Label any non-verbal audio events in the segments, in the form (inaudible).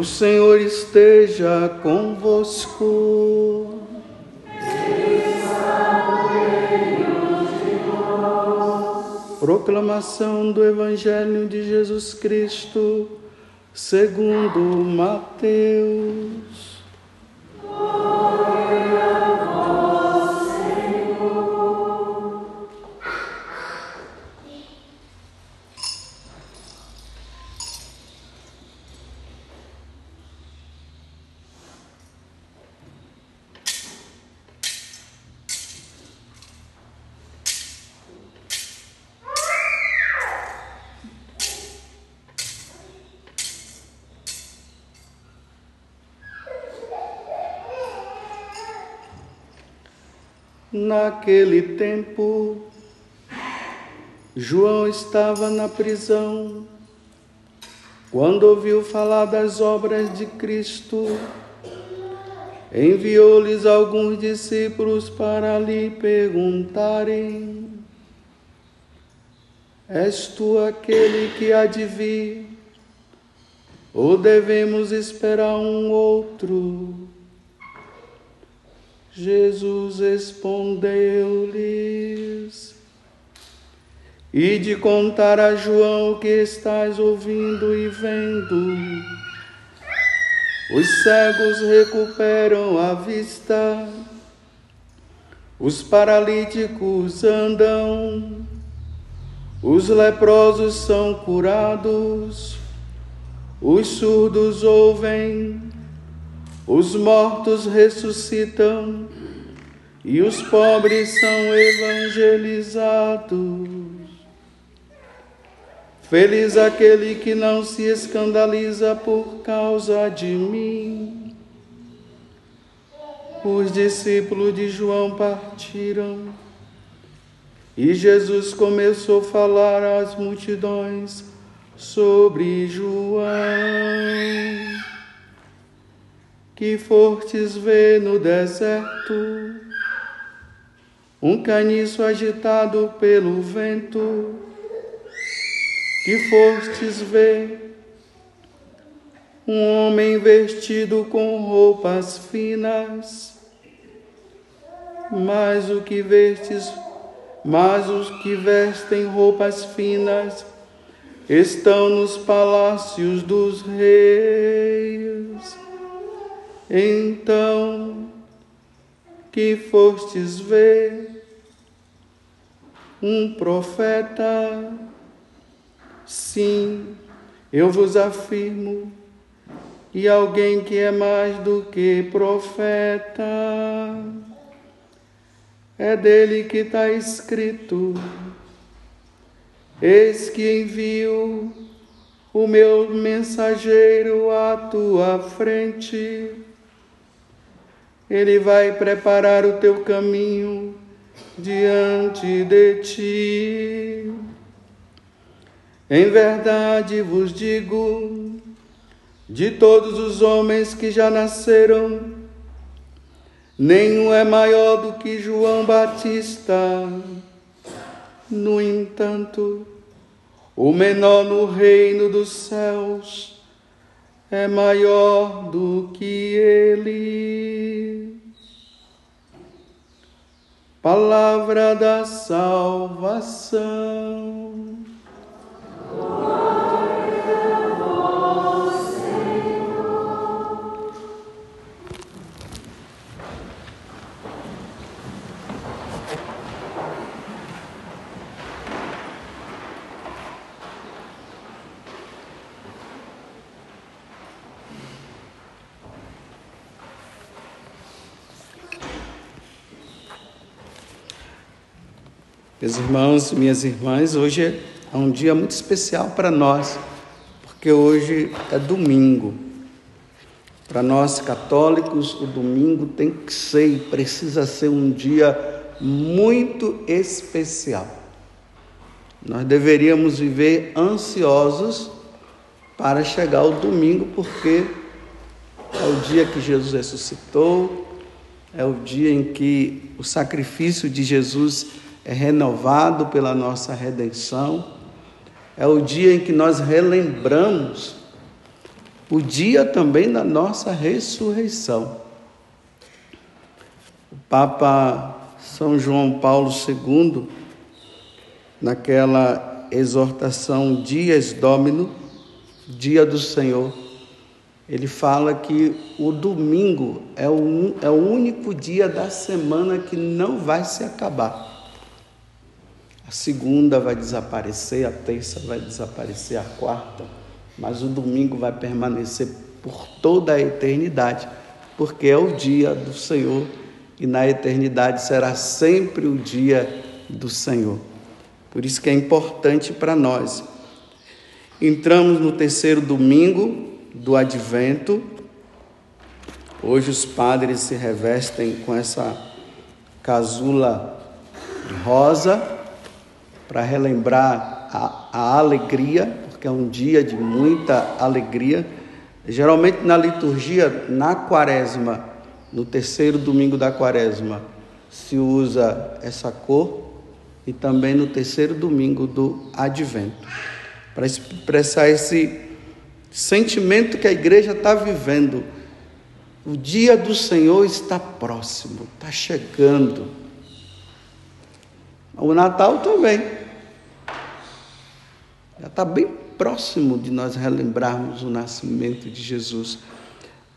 O Senhor esteja convosco. Proclamação do Evangelho de Jesus Cristo, segundo Mateus. Naquele tempo, João estava na prisão. Quando ouviu falar das obras de Cristo, enviou-lhes alguns discípulos para lhe perguntarem: És tu aquele que há de vir? Ou devemos esperar um outro? Jesus respondeu-lhes: E de contar a João o que estás ouvindo e vendo. Os cegos recuperam a vista, os paralíticos andam, os leprosos são curados, os surdos ouvem os mortos ressuscitam e os pobres são evangelizados. Feliz aquele que não se escandaliza por causa de mim. Os discípulos de João partiram e Jesus começou a falar às multidões sobre João que fortes ver no deserto, um caniço agitado pelo vento, que fostes ver um homem vestido com roupas finas, mas o que vestes, mas os que vestem roupas finas estão nos palácios dos reis. Então que fostes ver um profeta, sim, eu vos afirmo, e alguém que é mais do que profeta, é dele que está escrito: Eis que envio o meu mensageiro à tua frente ele vai preparar o teu caminho diante de ti. Em verdade vos digo, de todos os homens que já nasceram, nenhum é maior do que João Batista. No entanto, o menor no reino dos céus é maior do que ele. Palavra da salvação. Meus irmãos minhas irmãs, hoje é um dia muito especial para nós, porque hoje é domingo. Para nós católicos, o domingo tem que ser e precisa ser um dia muito especial. Nós deveríamos viver ansiosos para chegar o domingo, porque é o dia que Jesus ressuscitou, é o dia em que o sacrifício de Jesus é renovado pela nossa redenção. É o dia em que nós relembramos o dia também da nossa ressurreição. O Papa São João Paulo II, naquela exortação Dias Domino, Dia do Senhor, ele fala que o domingo é o, é o único dia da semana que não vai se acabar. A segunda vai desaparecer, a terça vai desaparecer, a quarta, mas o domingo vai permanecer por toda a eternidade, porque é o dia do Senhor e na eternidade será sempre o dia do Senhor. Por isso que é importante para nós. Entramos no terceiro domingo do advento. Hoje os padres se revestem com essa casula rosa para relembrar a, a alegria, porque é um dia de muita alegria. Geralmente na liturgia, na quaresma, no terceiro domingo da quaresma, se usa essa cor e também no terceiro domingo do advento, para expressar esse sentimento que a igreja está vivendo. O dia do Senhor está próximo, está chegando. O Natal também. Já está bem próximo de nós relembrarmos o nascimento de Jesus,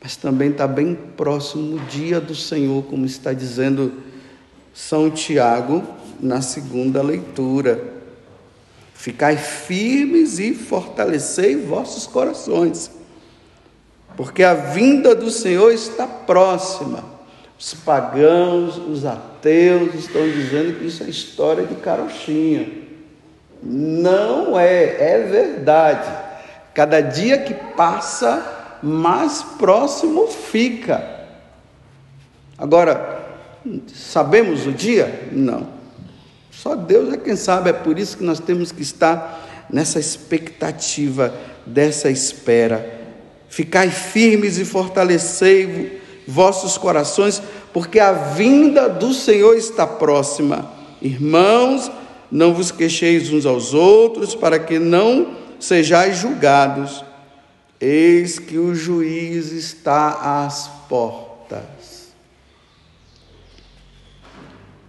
mas também está bem próximo o dia do Senhor, como está dizendo São Tiago na segunda leitura. Ficai firmes e fortalecei vossos corações, porque a vinda do Senhor está próxima. Os pagãos, os ateus estão dizendo que isso é história de carochinha. Não é, é verdade. Cada dia que passa, mais próximo fica. Agora, sabemos o dia? Não. Só Deus é quem sabe, é por isso que nós temos que estar nessa expectativa, dessa espera. Ficai firmes e fortalecei vossos corações, porque a vinda do Senhor está próxima. Irmãos, não vos queixeis uns aos outros, para que não sejais julgados. Eis que o juiz está às portas.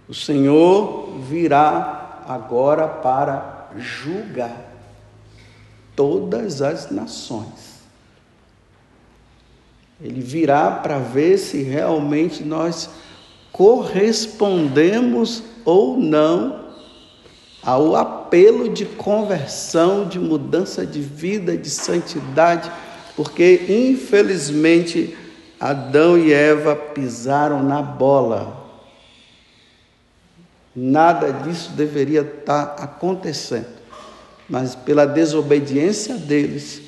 O Senhor virá agora para julgar todas as nações. Ele virá para ver se realmente nós correspondemos ou não ao apelo de conversão, de mudança de vida, de santidade, porque infelizmente Adão e Eva pisaram na bola. Nada disso deveria estar acontecendo, mas pela desobediência deles,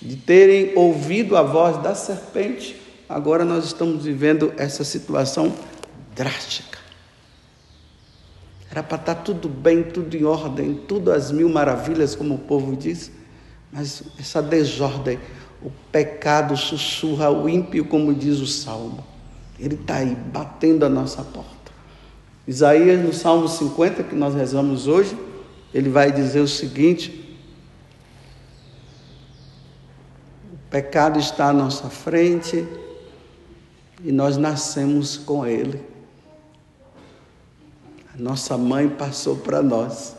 de terem ouvido a voz da serpente, agora nós estamos vivendo essa situação drástica. Era para estar tá tudo bem, tudo em ordem, tudo às mil maravilhas, como o povo diz, mas essa desordem, o pecado sussurra o ímpio, como diz o salmo. Ele está aí batendo a nossa porta. Isaías, no Salmo 50, que nós rezamos hoje, ele vai dizer o seguinte: o pecado está à nossa frente e nós nascemos com ele. Nossa mãe passou para nós.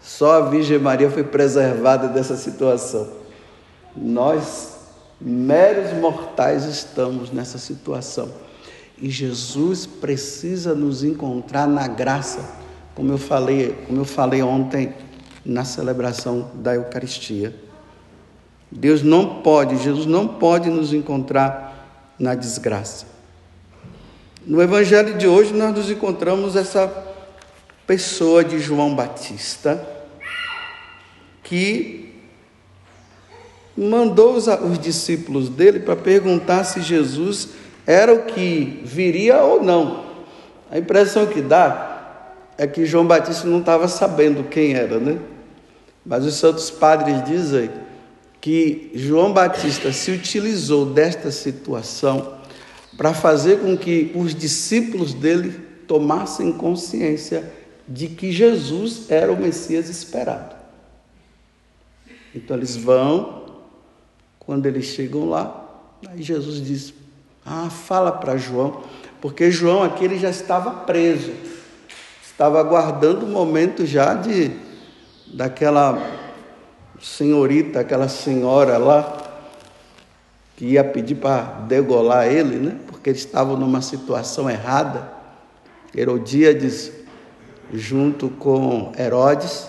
Só a Virgem Maria foi preservada dessa situação. Nós, meros mortais, estamos nessa situação. E Jesus precisa nos encontrar na graça, como eu falei, como eu falei ontem na celebração da Eucaristia. Deus não pode, Jesus não pode nos encontrar na desgraça. No evangelho de hoje nós nos encontramos essa pessoa de João Batista, que mandou os, os discípulos dele para perguntar se Jesus era o que viria ou não. A impressão que dá é que João Batista não estava sabendo quem era, né? Mas os santos padres dizem que João Batista se utilizou desta situação para fazer com que os discípulos dele tomassem consciência de que Jesus era o Messias esperado. Então eles vão Quando eles chegam lá, aí Jesus diz: Ah, fala para João, porque João aqui ele já estava preso, estava aguardando o momento já de daquela senhorita, aquela senhora lá, que ia pedir para degolar ele, né? porque eles estavam numa situação errada. Herodíades, junto com Herodes,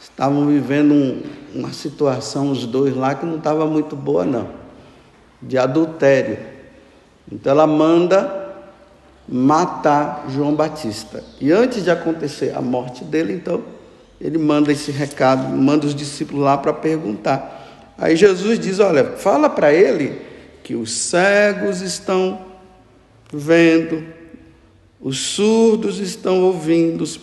estavam vivendo um, uma situação, os dois lá, que não estava muito boa, não, de adultério. Então ela manda matar João Batista. E antes de acontecer a morte dele, então, ele manda esse recado, manda os discípulos lá para perguntar. Aí Jesus diz: Olha, fala para ele que os cegos estão vendo, os surdos estão ouvindo, os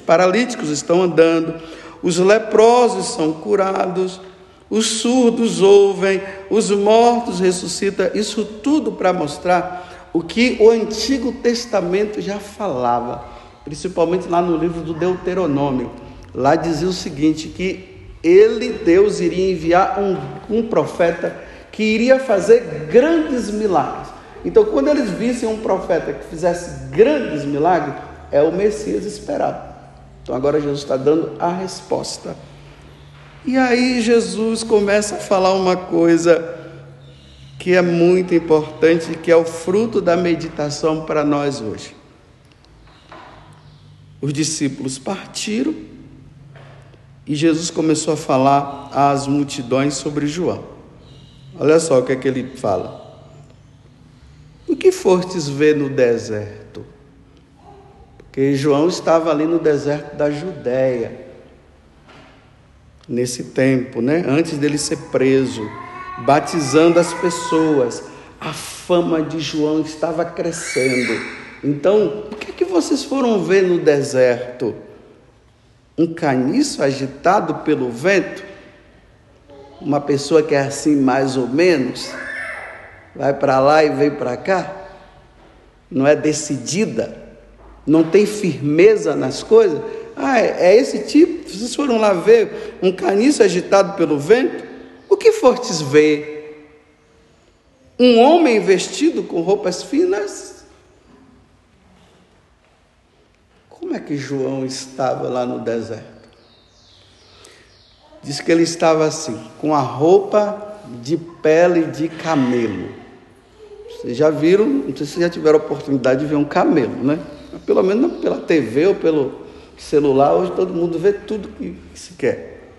paralíticos estão andando, os leprosos são curados, os surdos ouvem, os mortos ressuscitam. Isso tudo para mostrar o que o Antigo Testamento já falava, principalmente lá no livro do Deuteronômio. Lá dizia o seguinte: que ele, Deus, iria enviar um, um profeta que iria fazer grandes milagres. Então, quando eles vissem um profeta que fizesse grandes milagres, é o Messias esperado. Então, agora Jesus está dando a resposta. E aí, Jesus começa a falar uma coisa que é muito importante, que é o fruto da meditação para nós hoje. Os discípulos partiram e Jesus começou a falar às multidões sobre João. Olha só o que é que ele fala. O que fostes ver no deserto? Porque João estava ali no deserto da Judéia, nesse tempo, né? antes dele ser preso, batizando as pessoas. A fama de João estava crescendo. Então, o que é que vocês foram ver no deserto? Um caniço agitado pelo vento? Uma pessoa que é assim mais ou menos? Vai para lá e vem para cá, não é decidida, não tem firmeza nas coisas. Ah, é, é esse tipo. Vocês foram lá ver um caniço agitado pelo vento? O que fortes ver? Um homem vestido com roupas finas? Como é que João estava lá no deserto? Diz que ele estava assim, com a roupa de pele de camelo. Vocês já viram, não sei se já tiveram a oportunidade de ver um camelo, né? Pelo menos pela TV ou pelo celular, hoje todo mundo vê tudo que se quer.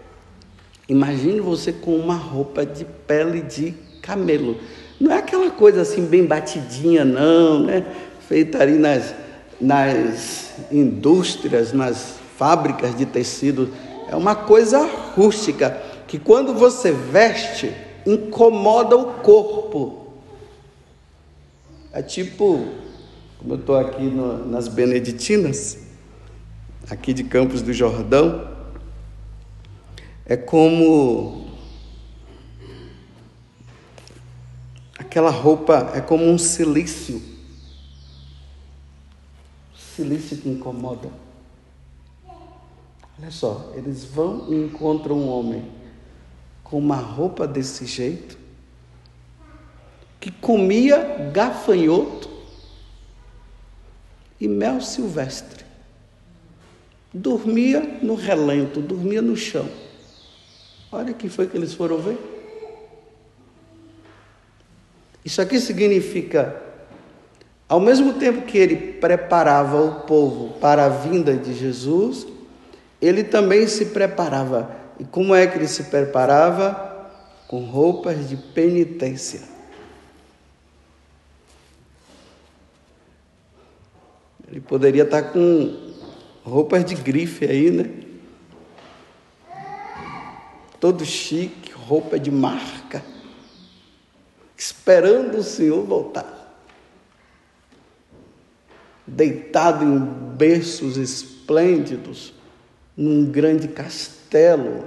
Imagine você com uma roupa de pele de camelo. Não é aquela coisa assim bem batidinha, não, né? Feita ali nas, nas indústrias, nas fábricas de tecido. É uma coisa rústica que quando você veste incomoda o corpo. É tipo, como eu estou aqui no, nas Beneditinas, aqui de Campos do Jordão, é como aquela roupa, é como um silício. Silício que incomoda. Olha só, eles vão e encontram um homem com uma roupa desse jeito, que comia gafanhoto e mel silvestre. Dormia no relento, dormia no chão. Olha que foi que eles foram ver. Isso aqui significa, ao mesmo tempo que ele preparava o povo para a vinda de Jesus, ele também se preparava. E como é que ele se preparava? Com roupas de penitência. Ele poderia estar com roupas de grife aí, né? Todo chique, roupa de marca, esperando o Senhor voltar. Deitado em berços esplêndidos, num grande castelo,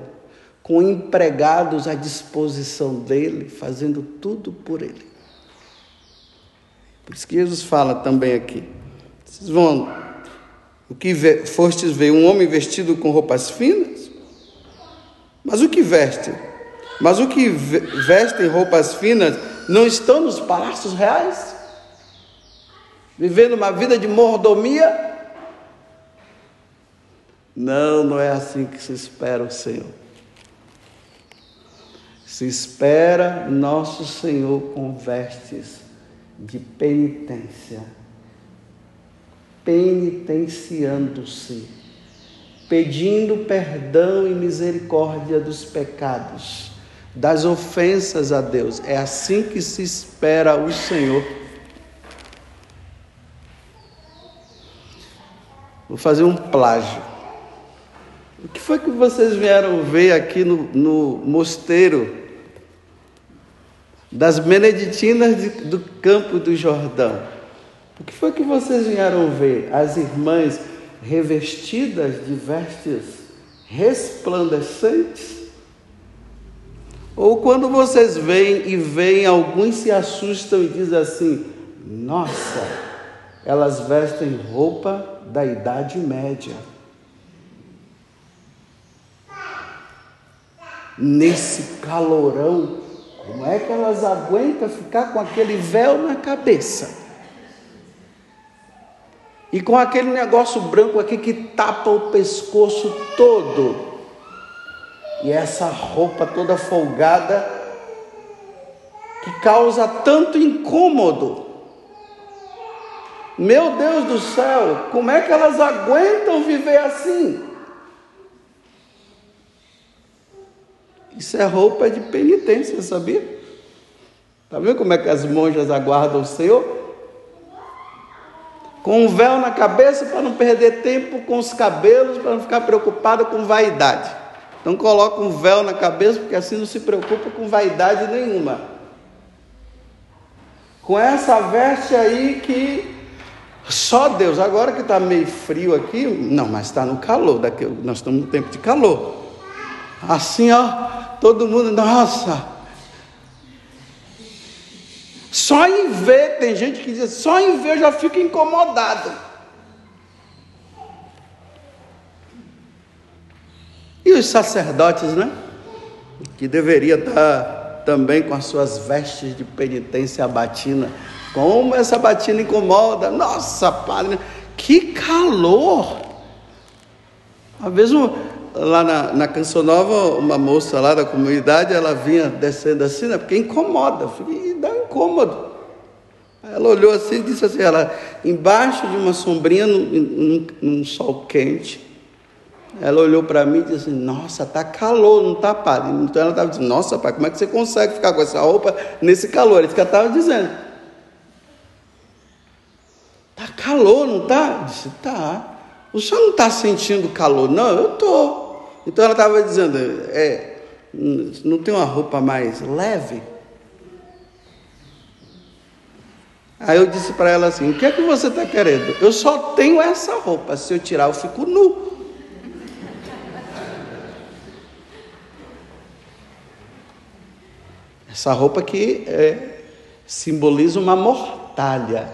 com empregados à disposição dele, fazendo tudo por ele. Por isso que Jesus fala também aqui: vocês vão. O que fostes ver um homem vestido com roupas finas? Mas o que veste? Mas o que vestem roupas finas não estão nos palácios reais? Vivendo uma vida de mordomia? Não, não é assim que se espera o Senhor. Se espera nosso Senhor com vestes de penitência, penitenciando-se, pedindo perdão e misericórdia dos pecados, das ofensas a Deus. É assim que se espera o Senhor. Vou fazer um plágio. O que foi que vocês vieram ver aqui no, no mosteiro das Beneditinas de, do Campo do Jordão? O que foi que vocês vieram ver? As irmãs revestidas de vestes resplandecentes? Ou quando vocês veem e veem, alguns se assustam e dizem assim: Nossa, elas vestem roupa da Idade Média. nesse calorão, como é que elas aguentam ficar com aquele véu na cabeça? E com aquele negócio branco aqui que tapa o pescoço todo. E essa roupa toda folgada que causa tanto incômodo. Meu Deus do céu, como é que elas aguentam viver assim? Isso é roupa de penitência, sabia? Está vendo como é que as monjas aguardam o Senhor? Com um véu na cabeça para não perder tempo com os cabelos, para não ficar preocupada com vaidade. Então coloca um véu na cabeça, porque assim não se preocupa com vaidade nenhuma. Com essa veste aí que só Deus, agora que está meio frio aqui, não, mas está no calor, daqui, nós estamos no tempo de calor. Assim, ó, todo mundo, nossa. Só em ver, tem gente que diz, só em ver eu já fico incomodado. E os sacerdotes, né? Que deveria estar também com as suas vestes de penitência batina. Como essa batina incomoda. Nossa, padre, que calor! Às vezes um, lá na, na Canção Nova, uma moça lá da comunidade, ela vinha descendo assim, né, porque incomoda, dá incômodo. Ela olhou assim e disse assim, ela, embaixo de uma sombrinha, num, num, num sol quente, ela olhou para mim e disse assim, nossa, tá calor, não tá, padre? Então ela estava dizendo, nossa, pai, como é que você consegue ficar com essa roupa nesse calor? Ele estava dizendo. Tá calor, não tá? Eu disse, tá. O senhor não está sentindo calor? Não, eu estou. Então ela estava dizendo: é, não tem uma roupa mais leve? Aí eu disse para ela assim: o que é que você está querendo? Eu só tenho essa roupa, se eu tirar eu fico nu. Essa roupa que é, simboliza uma mortalha.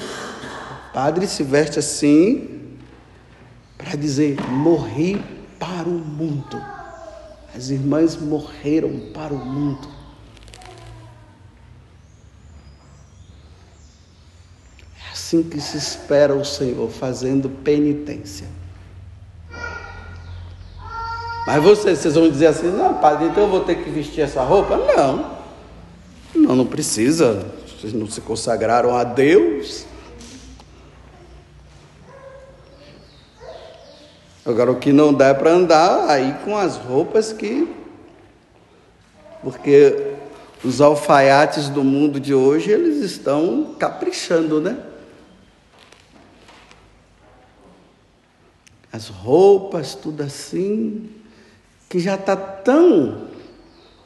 O padre se veste assim para dizer: morri para o mundo. As irmãs morreram para o mundo. É assim que se espera o Senhor, fazendo penitência. Mas vocês, vocês vão dizer assim: não, padre, então eu vou ter que vestir essa roupa? Não, não, não precisa. Vocês não se consagraram a Deus. Agora, o que não dá é para andar aí com as roupas que. Porque os alfaiates do mundo de hoje, eles estão caprichando, né? As roupas, tudo assim, que já está tão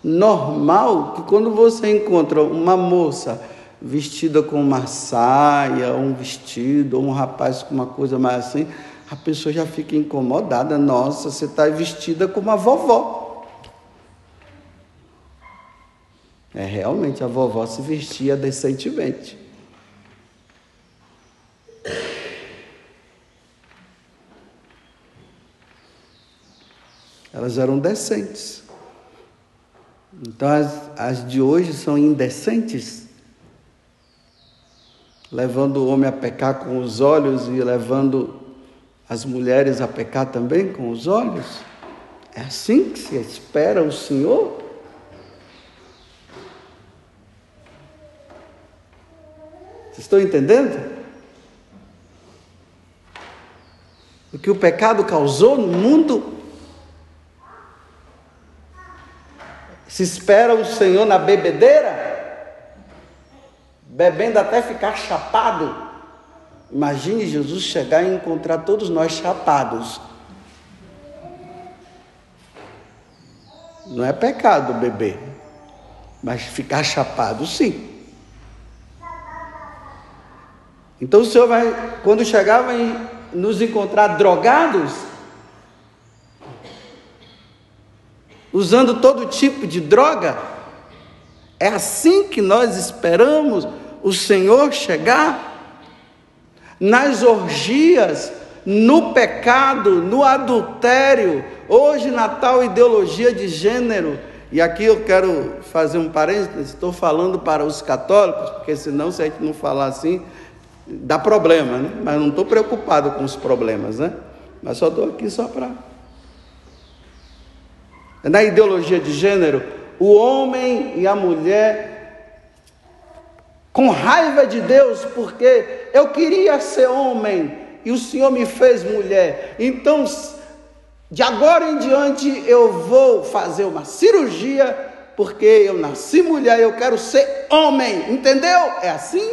normal que quando você encontra uma moça vestida com uma saia, um vestido, ou um rapaz com uma coisa mais assim, a pessoa já fica incomodada. Nossa, você está vestida como a vovó. É realmente a vovó se vestia decentemente. Elas eram decentes. Então as, as de hoje são indecentes, levando o homem a pecar com os olhos e levando as mulheres a pecar também com os olhos. É assim que se espera o Senhor? Vocês estão entendendo? O que o pecado causou no mundo? Se espera o Senhor na bebedeira, bebendo até ficar chapado. Imagine Jesus chegar e encontrar todos nós chapados. Não é pecado beber, mas ficar chapado sim. Então o Senhor vai, quando chegar, vai nos encontrar drogados, usando todo tipo de droga. É assim que nós esperamos o Senhor chegar? Nas orgias, no pecado, no adultério, hoje na tal ideologia de gênero. E aqui eu quero fazer um parênteses, estou falando para os católicos, porque senão, se a gente não falar assim, dá problema, né? Mas não estou preocupado com os problemas, né? Mas só estou aqui só para na ideologia de gênero, o homem e a mulher com raiva de Deus, porque eu queria ser homem e o Senhor me fez mulher. Então, de agora em diante, eu vou fazer uma cirurgia, porque eu nasci mulher e eu quero ser homem, entendeu? É assim?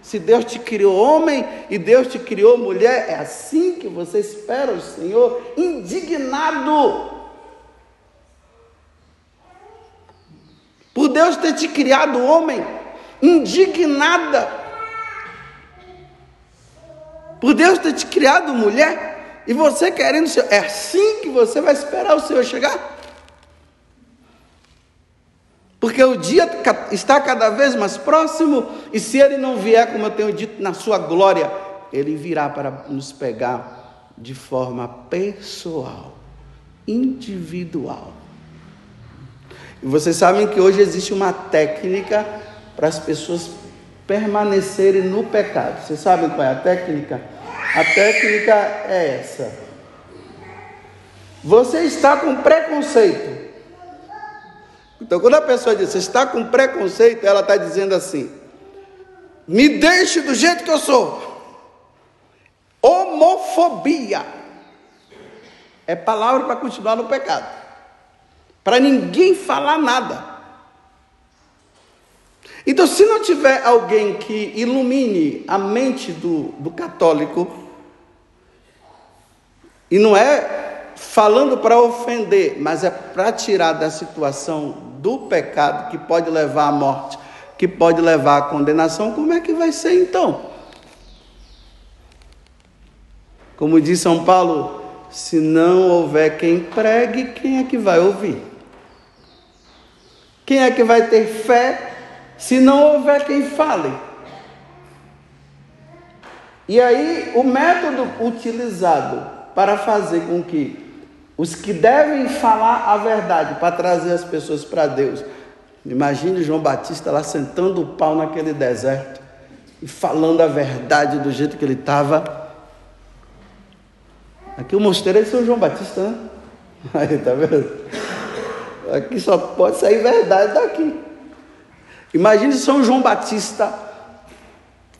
Se Deus te criou homem e Deus te criou mulher, é assim que você espera o Senhor, indignado por Deus ter te criado homem, indignada, por Deus ter te criado mulher, e você querendo ser, é assim que você vai esperar o Senhor chegar? Porque o dia está cada vez mais próximo, e se ele não vier, como eu tenho dito, na sua glória, ele virá para nos pegar de forma pessoal, individual. E vocês sabem que hoje existe uma técnica para as pessoas permanecerem no pecado. Vocês sabem qual é a técnica? A técnica é essa. Você está com preconceito. Então, quando a pessoa diz, você está com preconceito, ela está dizendo assim: me deixe do jeito que eu sou. Homofobia é palavra para continuar no pecado para ninguém falar nada. Então, se não tiver alguém que ilumine a mente do, do católico, e não é falando para ofender, mas é para tirar da situação do pecado que pode levar à morte, que pode levar à condenação, como é que vai ser então? Como diz São Paulo, se não houver quem pregue, quem é que vai ouvir? Quem é que vai ter fé se não houver quem fale? E aí, o método utilizado para fazer com que os que devem falar a verdade, para trazer as pessoas para Deus, imagine João Batista lá sentando o pau naquele deserto e falando a verdade do jeito que ele estava. Aqui o mosteiro é de São João Batista, né? (laughs) Aí, tá vendo? Aqui só pode sair verdade daqui. Imagine São João Batista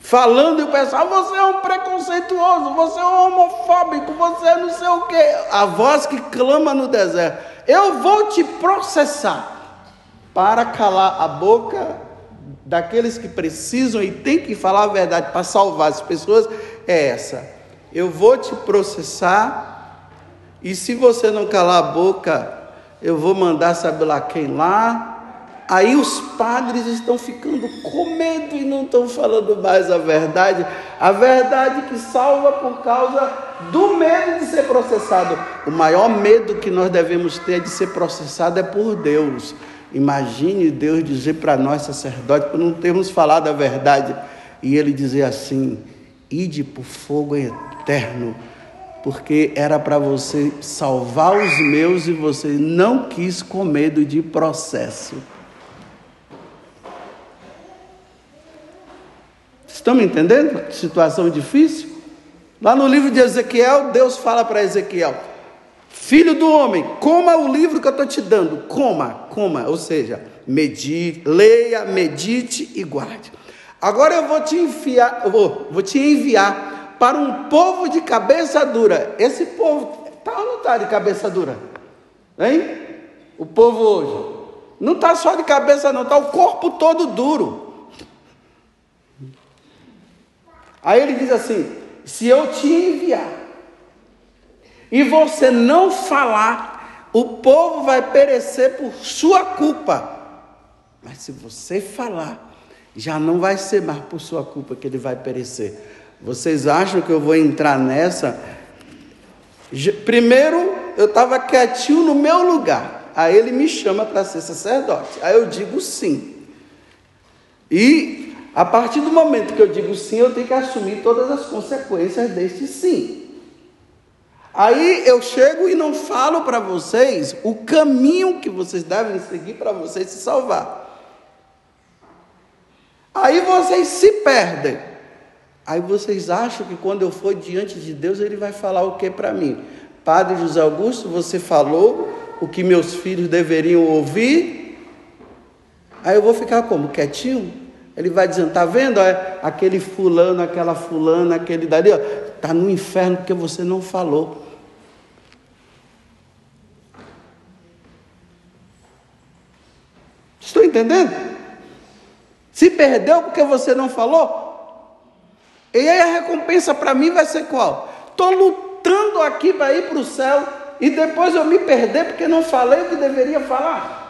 falando e o pessoal, você é um preconceituoso, você é um homofóbico, você é não sei o quê. A voz que clama no deserto, eu vou te processar para calar a boca daqueles que precisam e tem que falar a verdade para salvar as pessoas, é essa. Eu vou te processar e se você não calar a boca, eu vou mandar sabe lá quem lá. Aí os padres estão ficando com medo e não estão falando mais a verdade, a verdade que salva por causa do medo de ser processado. O maior medo que nós devemos ter de ser processado é por Deus. Imagine Deus dizer para nós, sacerdotes, por não termos falado a verdade, e Ele dizer assim: ide por fogo eterno porque era para você salvar os meus e você não quis com medo de processo. Estão me entendendo? Situação difícil? Lá no livro de Ezequiel, Deus fala para Ezequiel: Filho do homem, coma o livro que eu estou te dando. Coma, coma, ou seja, medite, leia, medite e guarde. Agora eu vou te enfiar, vou, vou te enviar para um povo de cabeça dura. Esse povo está ou não está de cabeça dura? Hein? O povo hoje. Não está só de cabeça, não, está o corpo todo duro. Aí ele diz assim: se eu te enviar e você não falar, o povo vai perecer por sua culpa. Mas se você falar, já não vai ser mais por sua culpa que ele vai perecer. Vocês acham que eu vou entrar nessa? Primeiro, eu estava quietinho no meu lugar. Aí ele me chama para ser sacerdote. Aí eu digo sim. E a partir do momento que eu digo sim, eu tenho que assumir todas as consequências deste sim. Aí eu chego e não falo para vocês o caminho que vocês devem seguir para vocês se salvar. Aí vocês se perdem. Aí vocês acham que quando eu for diante de Deus, Ele vai falar o que para mim? Padre José Augusto, você falou o que meus filhos deveriam ouvir. Aí eu vou ficar como? Quietinho? Ele vai dizendo, tá vendo? É, aquele fulano, aquela fulana, aquele dali, ó, tá no inferno porque você não falou. Estou entendendo? Se perdeu porque você não falou? E aí a recompensa para mim vai ser qual? Estou lutando aqui para ir para o céu e depois eu me perder porque não falei o que deveria falar.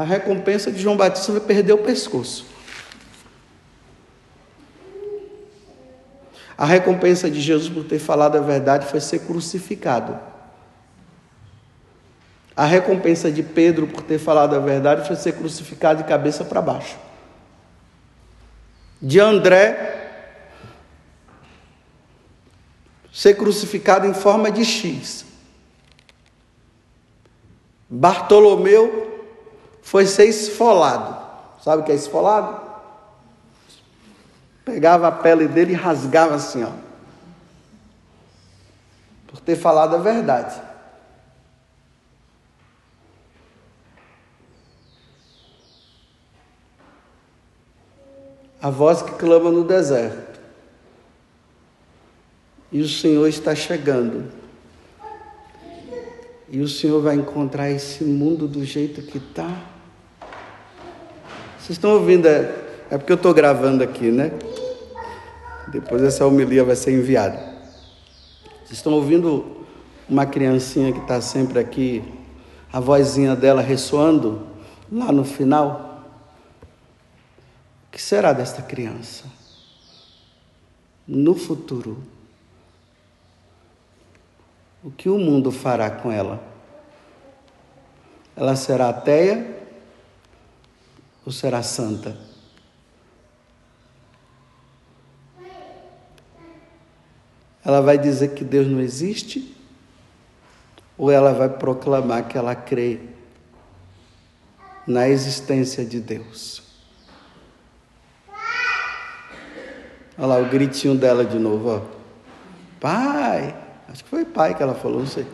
A recompensa de João Batista vai perder o pescoço. A recompensa de Jesus por ter falado a verdade foi ser crucificado. A recompensa de Pedro por ter falado a verdade foi ser crucificado de cabeça para baixo. De André, ser crucificado em forma de X. Bartolomeu foi ser esfolado. Sabe o que é esfolado? Pegava a pele dele e rasgava assim, ó. Por ter falado a verdade. a voz que clama no deserto. E o Senhor está chegando. E o Senhor vai encontrar esse mundo do jeito que está. Vocês estão ouvindo? É, é porque eu estou gravando aqui, né? Depois essa homilia vai ser enviada. Vocês estão ouvindo uma criancinha que está sempre aqui, a vozinha dela ressoando lá no final? que será desta criança no futuro? O que o mundo fará com ela? Ela será ateia ou será santa? Ela vai dizer que Deus não existe? Ou ela vai proclamar que ela crê na existência de Deus? Olha lá o gritinho dela de novo, ó. Pai! Acho que foi pai que ela falou, não sei.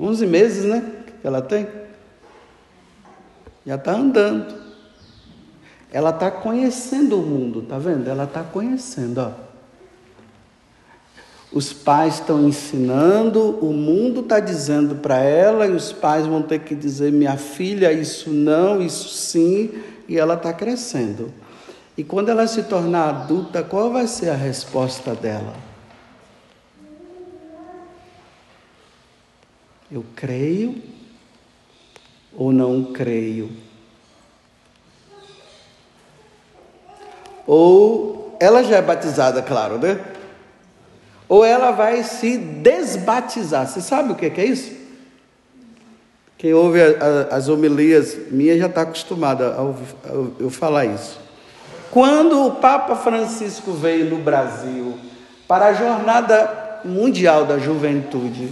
11 meses, né? Que ela tem. Já está andando. Ela está conhecendo o mundo, tá vendo? Ela está conhecendo, ó. Os pais estão ensinando, o mundo está dizendo para ela, e os pais vão ter que dizer: minha filha, isso não, isso sim, e ela está crescendo. E quando ela se tornar adulta, qual vai ser a resposta dela? Eu creio ou não creio? Ou ela já é batizada, claro, né? Ou ela vai se desbatizar. Você sabe o que é isso? Quem ouve as homilias minhas já está acostumado a, ouvir, eu falar isso. Quando o Papa Francisco veio no Brasil para a Jornada Mundial da Juventude,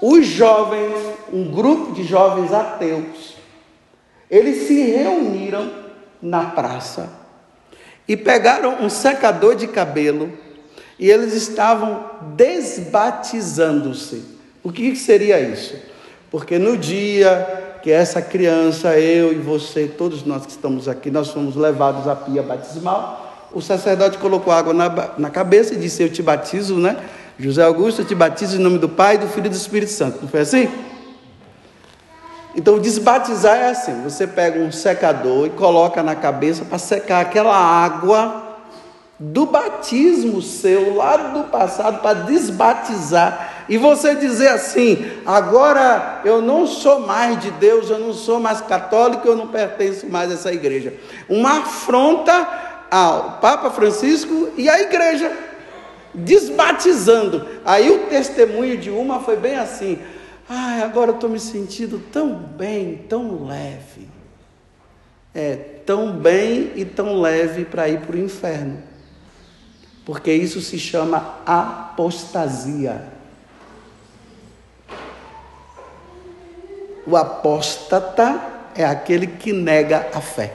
os jovens, um grupo de jovens ateus, eles se reuniram na praça e pegaram um secador de cabelo e eles estavam desbatizando-se. O que seria isso? Porque no dia que essa criança, eu e você, todos nós que estamos aqui, nós fomos levados à pia batismal, o sacerdote colocou água na, na cabeça e disse: Eu te batizo, né? José Augusto, eu te batizo em nome do Pai, do Filho e do Espírito Santo. Não foi assim? Então, desbatizar é assim: você pega um secador e coloca na cabeça para secar aquela água do batismo seu lá do passado para desbatizar e você dizer assim: agora eu não sou mais de Deus, eu não sou mais católico, eu não pertenço mais a essa igreja. Uma afronta ao Papa Francisco e à igreja, desbatizando. Aí o testemunho de uma foi bem assim: Ai, agora eu estou me sentindo tão bem, tão leve. É, tão bem e tão leve para ir para o inferno. Porque isso se chama apostasia. O apóstata é aquele que nega a fé.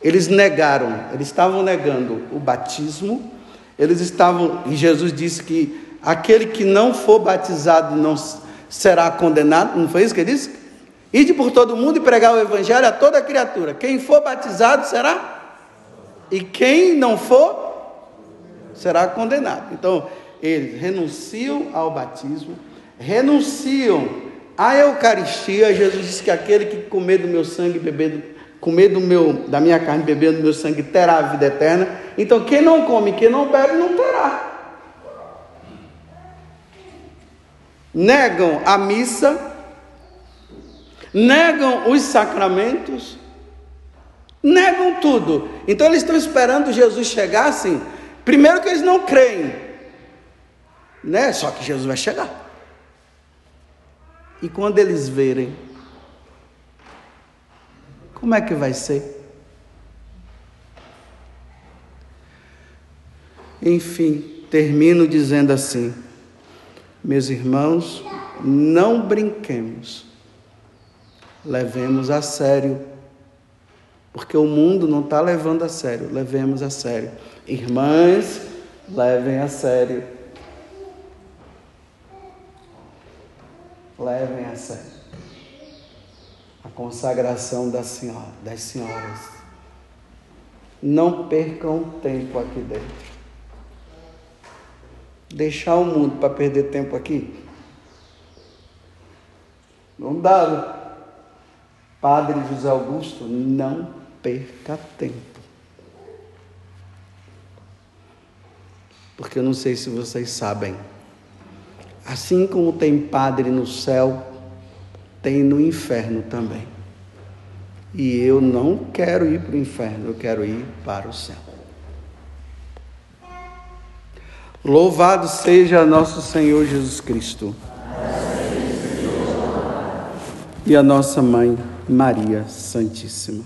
Eles negaram, eles estavam negando o batismo, eles estavam, e Jesus disse que aquele que não for batizado não será condenado, não foi isso que ele disse? Ide por todo mundo e pregar o evangelho a toda criatura. Quem for batizado será, e quem não for, será condenado. Então, eles renunciam ao batismo, renunciam à Eucaristia. Jesus disse que aquele que comer do meu sangue, beber comer do meu, da minha carne, beber do meu sangue, terá a vida eterna. Então, quem não come, quem não bebe, não terá. negam a missa, negam os sacramentos, negam tudo. Então eles estão esperando Jesus chegar assim. Primeiro que eles não creem, né? Só que Jesus vai chegar. E quando eles verem, como é que vai ser? Enfim, termino dizendo assim: meus irmãos, não brinquemos, levemos a sério, porque o mundo não está levando a sério, levemos a sério. Irmãs, levem a sério. Levem a sério a consagração da senhora, das senhoras. Não percam tempo aqui dentro deixar o mundo para perder tempo aqui? Não dá. Padre José Augusto, não perca tempo. Porque eu não sei se vocês sabem. Assim como tem padre no céu, tem no inferno também. E eu não quero ir para o inferno, eu quero ir para o céu. Louvado seja nosso Senhor Jesus Cristo. E a nossa mãe, Maria Santíssima.